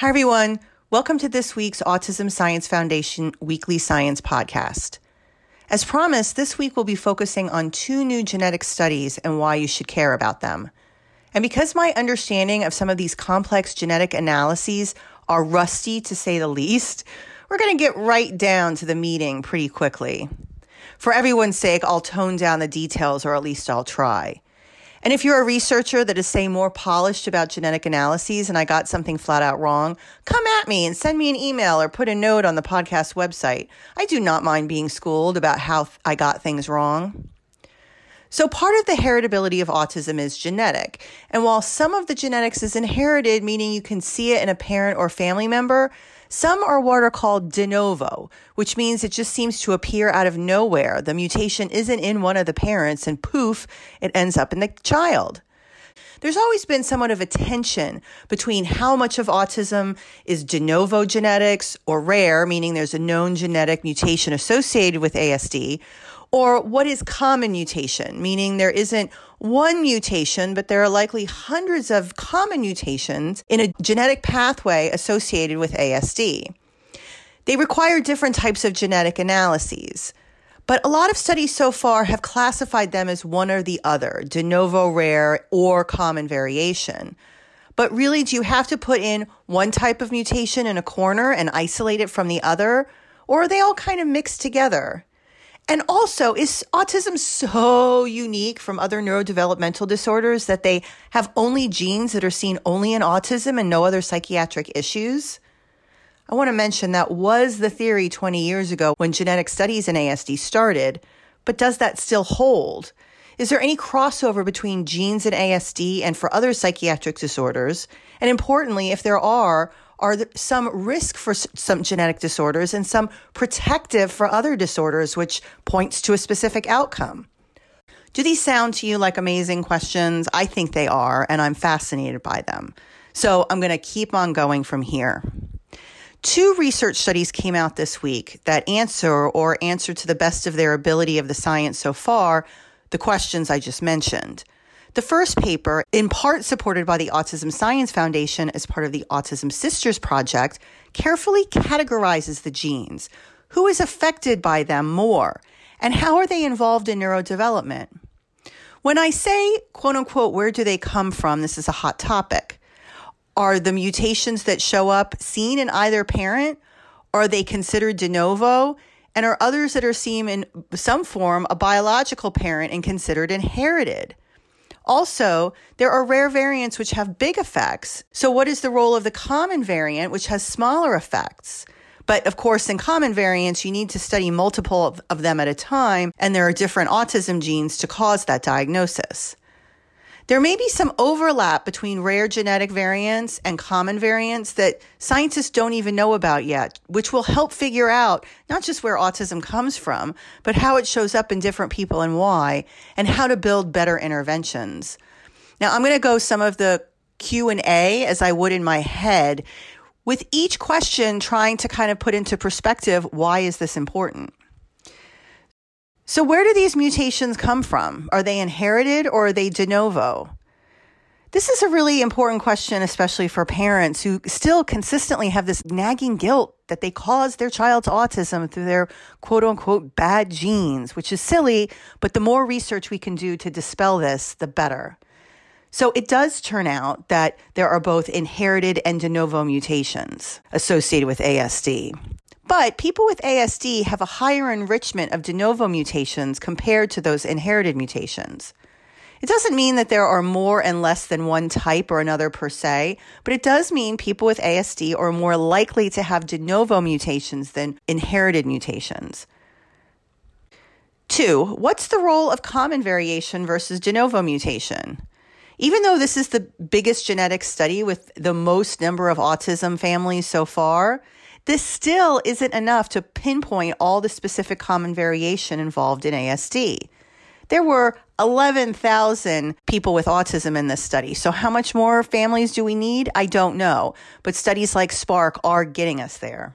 Hi, everyone. Welcome to this week's Autism Science Foundation Weekly Science Podcast. As promised, this week we'll be focusing on two new genetic studies and why you should care about them. And because my understanding of some of these complex genetic analyses are rusty to say the least, we're going to get right down to the meeting pretty quickly. For everyone's sake, I'll tone down the details, or at least I'll try. And if you're a researcher that is, say, more polished about genetic analyses and I got something flat out wrong, come at me and send me an email or put a note on the podcast website. I do not mind being schooled about how I got things wrong. So, part of the heritability of autism is genetic. And while some of the genetics is inherited, meaning you can see it in a parent or family member, some are what are called de novo, which means it just seems to appear out of nowhere. The mutation isn't in one of the parents, and poof, it ends up in the child. There's always been somewhat of a tension between how much of autism is de novo genetics or rare, meaning there's a known genetic mutation associated with ASD, or what is common mutation, meaning there isn't one mutation, but there are likely hundreds of common mutations in a genetic pathway associated with ASD. They require different types of genetic analyses. But a lot of studies so far have classified them as one or the other, de novo rare or common variation. But really, do you have to put in one type of mutation in a corner and isolate it from the other? Or are they all kind of mixed together? And also, is autism so unique from other neurodevelopmental disorders that they have only genes that are seen only in autism and no other psychiatric issues? I want to mention that was the theory 20 years ago when genetic studies in ASD started, but does that still hold? Is there any crossover between genes in ASD and for other psychiatric disorders? And importantly, if there are, are there some risk for some genetic disorders and some protective for other disorders, which points to a specific outcome. Do these sound to you like amazing questions? I think they are, and I'm fascinated by them. So I'm going to keep on going from here. Two research studies came out this week that answer or answer to the best of their ability of the science so far the questions I just mentioned. The first paper, in part supported by the Autism Science Foundation as part of the Autism Sisters Project, carefully categorizes the genes, who is affected by them more, and how are they involved in neurodevelopment. When I say, quote unquote, where do they come from, this is a hot topic. Are the mutations that show up seen in either parent? Are they considered de novo? And are others that are seen in some form a biological parent and considered inherited? Also, there are rare variants which have big effects. So, what is the role of the common variant, which has smaller effects? But of course, in common variants, you need to study multiple of, them at a time, and there are different autism genes to cause that diagnosis. There may be some overlap between rare genetic variants and common variants that scientists don't even know about yet, which will help figure out not just where autism comes from, but how it shows up in different people and why, and how to build better interventions. Now, I'm going to go some of the Q&A as I would in my head with each question trying to kind of put into perspective why is this important? So, where do these mutations come from? Are they inherited or are they de novo? This is a really important question, especially for parents who still consistently have this nagging guilt that they caused their child's autism through their quote unquote bad genes, which is silly, but the more research we can do to dispel this, the better. So it does turn out that there are both inherited and de novo mutations associated with ASD. But people with ASD have a higher enrichment of de novo mutations compared to those inherited mutations. It doesn't mean that there are more and less than one type or another per se, but it does mean people with ASD are more likely to have de novo mutations than inherited mutations. Two, what's the role of common variation versus de novo mutation? Even though this is the biggest genetic study with the most number of autism families so far, this still isn't enough to pinpoint all the specific common variation involved in ASD. There were 11,000 people with autism in this study. So, how much more families do we need? I don't know. But studies like SPARK are getting us there.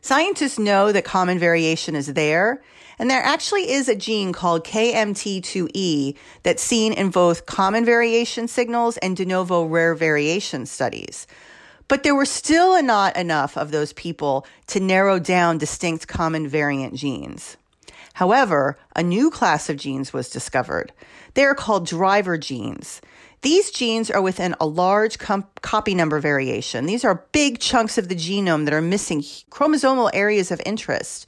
Scientists know that common variation is there, and there actually is a gene called KMT2E that's seen in both common variation signals and de novo rare variation studies. But there were still not enough of those people to narrow down distinct common variant genes. However, a new class of genes was discovered. They are called driver genes. These genes are within a large com- copy number variation. These are big chunks of the genome that are missing chromosomal areas of interest.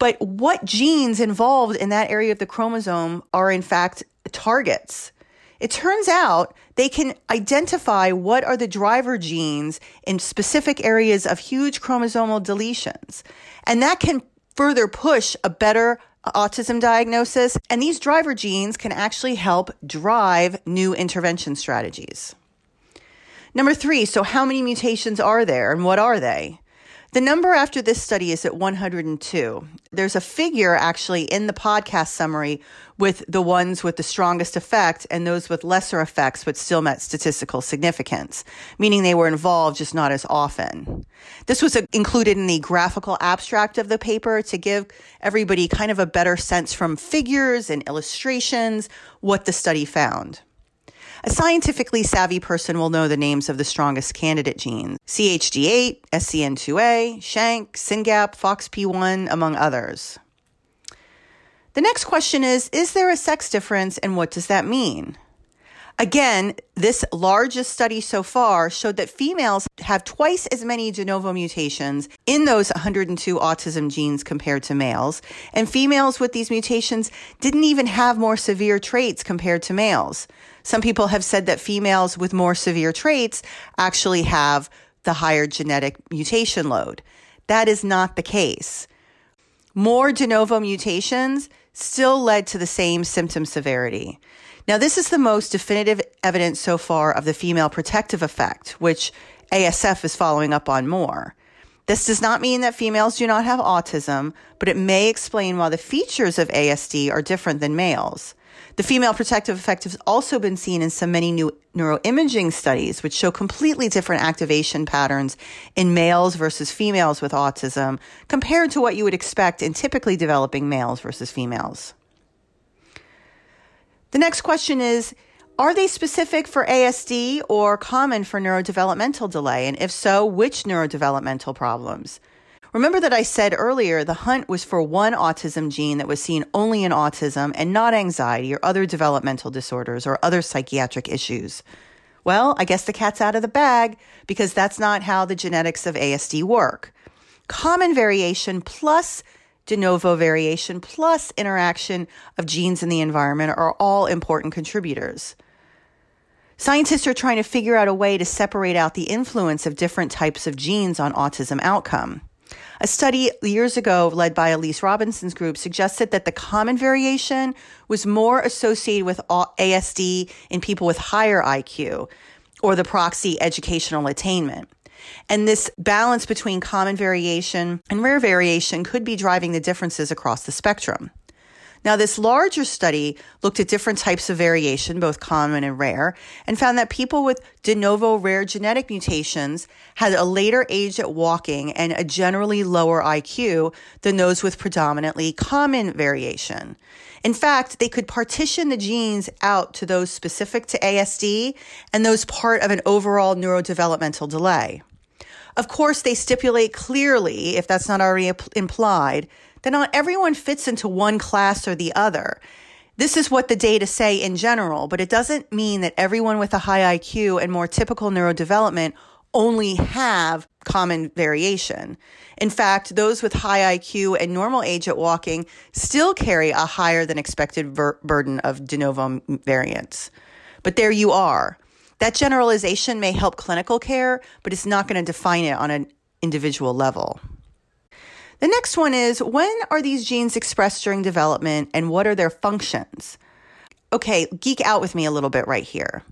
But what genes involved in that area of the chromosome are in fact targets? It turns out they can identify what are the driver genes in specific areas of huge chromosomal deletions. And that can further push a better uh, autism diagnosis. And these driver genes can actually help drive new intervention strategies. Number three, so how many mutations are there and what are they? The number after this study is at 102. There's a figure actually in the podcast summary with the ones with the strongest effect and those with lesser effects but still met statistical significance, meaning they were involved just not as often. This was uh, included in the graphical abstract of the paper to give everybody kind of a better sense from figures and illustrations what the study found. A scientifically savvy person will know the names of the strongest candidate genes CHD8, SCN2A, SHANK, SYNGAP, FOXP1, among others. The next question is Is there a sex difference and what does that mean? Again, this largest study so far showed that females have twice as many de novo mutations in those 102 autism genes compared to males. And females with these mutations didn't even have more severe traits compared to males. Some people have said that females with more severe traits actually have the higher genetic mutation load. That is not the case. More de novo mutations still led to the same symptom severity. Now, this is the most definitive evidence so far of the female protective effect, which ASF is following up on more. This does not mean that females do not have autism, but it may explain why the features of ASD are different than males. The female protective effect has also been seen in some many new neuroimaging studies, which show completely different activation patterns in males versus females with autism compared to what you would expect in typically developing males versus females. The next question is Are they specific for ASD or common for neurodevelopmental delay? And if so, which neurodevelopmental problems? Remember that I said earlier the hunt was for one autism gene that was seen only in autism and not anxiety or other developmental disorders or other psychiatric issues. Well, I guess the cat's out of the bag because that's not how the genetics of ASD work. Common variation plus de novo variation plus interaction of genes in the environment are all important contributors. Scientists are trying to figure out a way to separate out the influence of different types of genes on autism outcome. A study years ago led by Elise Robinson's group suggested that the common variation was more associated with ASD in people with higher IQ or the proxy educational attainment. And this balance between common variation and rare variation could be driving the differences across the spectrum. Now, this larger study looked at different types of variation, both common and rare, and found that people with de novo rare genetic mutations had a later age at walking and a generally lower IQ than those with predominantly common variation. In fact, they could partition the genes out to those specific to ASD and those part of an overall neurodevelopmental delay. Of course, they stipulate clearly, if that's not already implied, that not everyone fits into one class or the other. This is what the data say in general, but it doesn't mean that everyone with a high IQ and more typical neurodevelopment only have common variation. In fact, those with high IQ and normal age at walking still carry a higher than expected ver- burden of de novo variants. But there you are. That generalization may help clinical care, but it's not going to define it on an individual level. The next one is when are these genes expressed during development and what are their functions? Okay, geek out with me a little bit right here.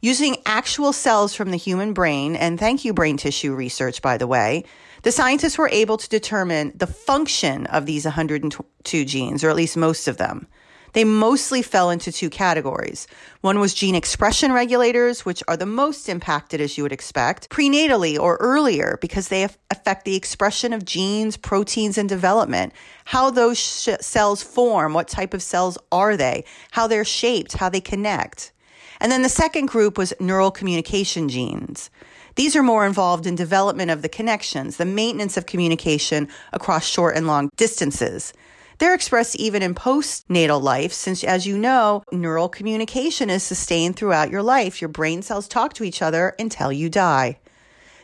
Using actual cells from the human brain, and thank you, brain tissue research, by the way, the scientists were able to determine the function of these 102 genes, or at least most of them. They mostly fell into two categories. One was gene expression regulators, which are the most impacted, as you would expect, prenatally or earlier, because they affect the expression of genes, proteins, and development, how those sh- cells form, what type of cells are they, how they're shaped, how they connect. And then the second group was neural communication genes. These are more involved in development of the connections, the maintenance of communication across short and long distances. They're expressed even in postnatal life, since, as you know, neural communication is sustained throughout your life. Your brain cells talk to each other until you die.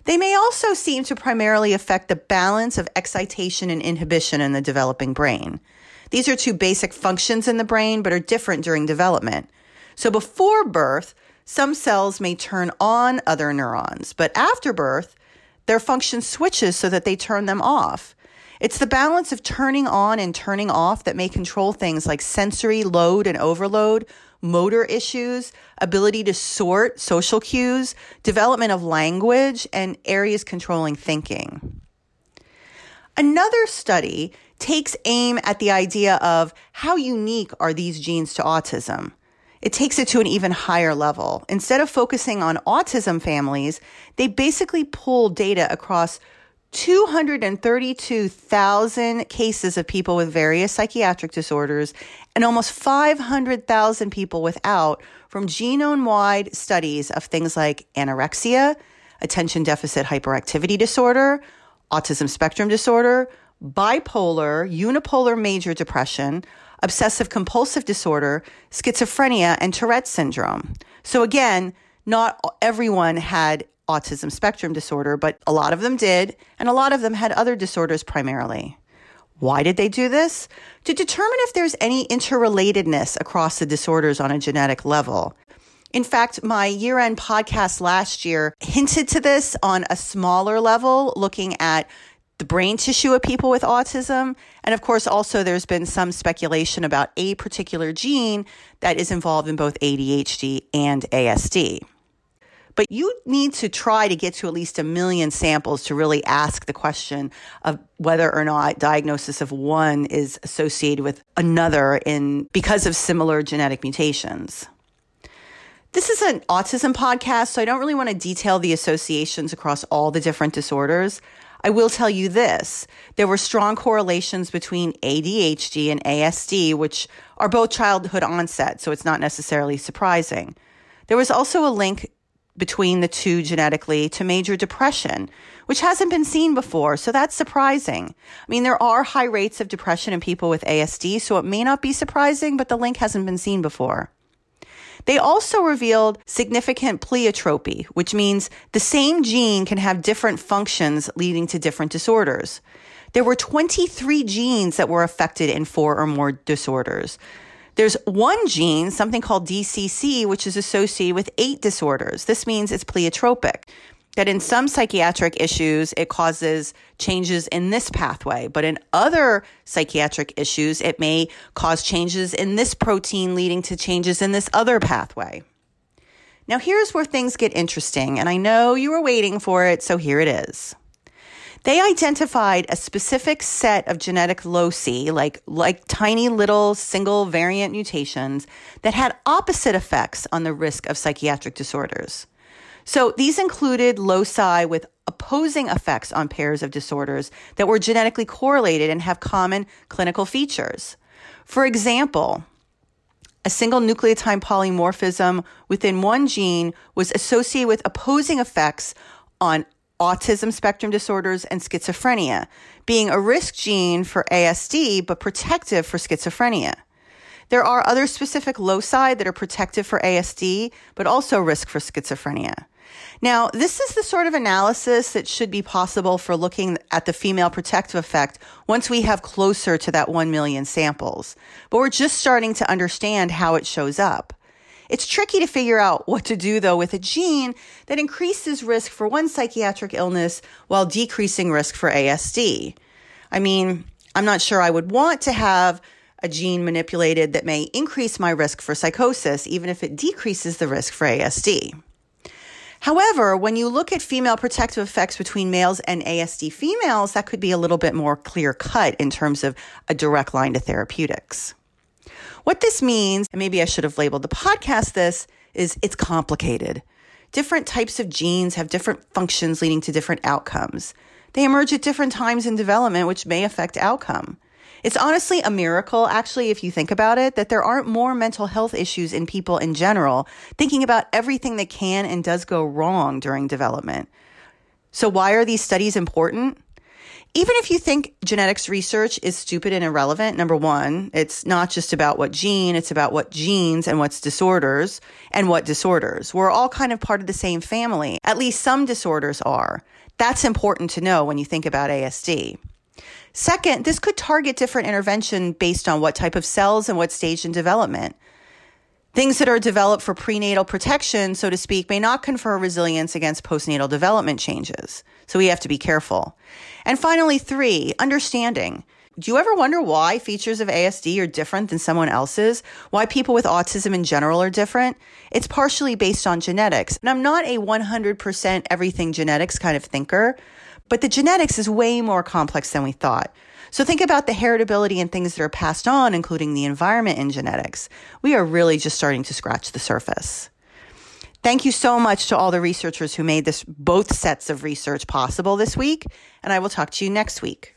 They may also seem to primarily affect the balance of excitation and inhibition in the developing brain. These are two basic functions in the brain, but are different during development. So before birth, some cells may turn on other neurons, but after birth, their function switches so that they turn them off. It's the balance of turning on and turning off that may control things like sensory load and overload, motor issues, ability to sort social cues, development of language, and areas controlling thinking. Another study takes aim at the idea of how unique are these genes to autism it takes it to an even higher level. Instead of focusing on autism families, they basically pull data across 232,000 cases of people with various psychiatric disorders and almost 500,000 people without from genome wide studies of things like anorexia, attention deficit hyperactivity disorder, autism spectrum disorder, bipolar, unipolar major depression, obsessive compulsive disorder, schizophrenia, and Tourette syndrome. So again, not everyone had autism spectrum disorder, but a lot of them did, and a lot of them had other disorders primarily. Why did they do this? To determine if there's any interrelatedness across the disorders on a genetic level. In fact, my year end podcast last year hinted to this on a smaller level, looking at the brain tissue of people with autism. And of course, also there's been some speculation about a particular gene that is involved in both ADHD and ASD. But you need to try to get to at least a million samples to really ask the question of whether or not diagnosis of one is associated with another in because of similar genetic mutations. This is an autism podcast, so I don't really want to detail the associations across all the different disorders. I will tell you this there were strong correlations between ADHD and ASD, which are both childhood onset, so it's not necessarily surprising. There was also a link between the two genetically to major depression, which hasn't been seen before, so that's surprising. I mean, there are high rates of depression in people with ASD, so it may not be surprising, but the link hasn't been seen before. They also revealed significant pleiotropy, which means the same gene can have different functions leading to different disorders. There were 23 genes that were affected in four or more disorders. There's one gene, something called DCC, which is associated with eight disorders. This means it's pleiotropic that in some psychiatric issues, it causes changes in this pathway, but in other psychiatric issues, it may cause changes in this protein leading to changes in this other pathway. Now, here's where things get interesting, and I know you were waiting for it, so here it is. They identified a specific set of genetic loci, like, like tiny little single variant mutations, that had opposite effects on the risk of psychiatric disorders. So these included loci with opposing effects on pairs of disorders that were genetically correlated and have common clinical features. For example, a single nucleotide polymorphism within one gene was associated with opposing effects on autism spectrum disorders and schizophrenia, being a risk gene for ASD but protective for schizophrenia. There are other specific loci that are protective for ASD, but also risk for schizophrenia. Now, this is the sort of analysis that should be possible for looking at the female protective effect once we have closer to that 1 million samples. But we're just starting to understand how it shows up. It's tricky to figure out what to do, though, with a gene that increases risk for one psychiatric illness while decreasing risk for ASD. I mean, I'm not sure I would want to have a gene manipulated that may increase my risk for psychosis, even if it decreases the risk for ASD. However, when you look at female protective effects between males and ASD females, that could be a little bit more clear cut in terms of a direct line to therapeutics. What this means, and maybe I should have labeled the podcast this, is it's complicated. Different types of genes have different functions leading to different outcomes. They emerge at different times in development, which may affect outcome. It's honestly a miracle, actually, if you think about it, that there aren't more mental health issues in people in general, thinking about everything that can and does go wrong during development. So, why are these studies important? Even if you think genetics research is stupid and irrelevant, number one, it's not just about what gene, it's about what genes and what's disorders and what disorders. We're all kind of part of the same family. At least some disorders are. That's important to know when you think about ASD. Second, this could target different intervention based on what type of cells and what stage in development. Things that are developed for prenatal protection, so to speak, may not confer resilience against postnatal development changes. So we have to be careful. And finally, three, understanding. Do you ever wonder why features of ASD are different than someone else's? Why people with autism in general are different? It's partially based on genetics. And I'm not a 100% everything genetics kind of thinker, but the genetics is way more complex than we thought. So think about the heritability and things that are passed on, including the environment and genetics. We are really just starting to scratch the surface. Thank you so much to all the researchers who made this both sets of research possible this week, and I will talk to you next week.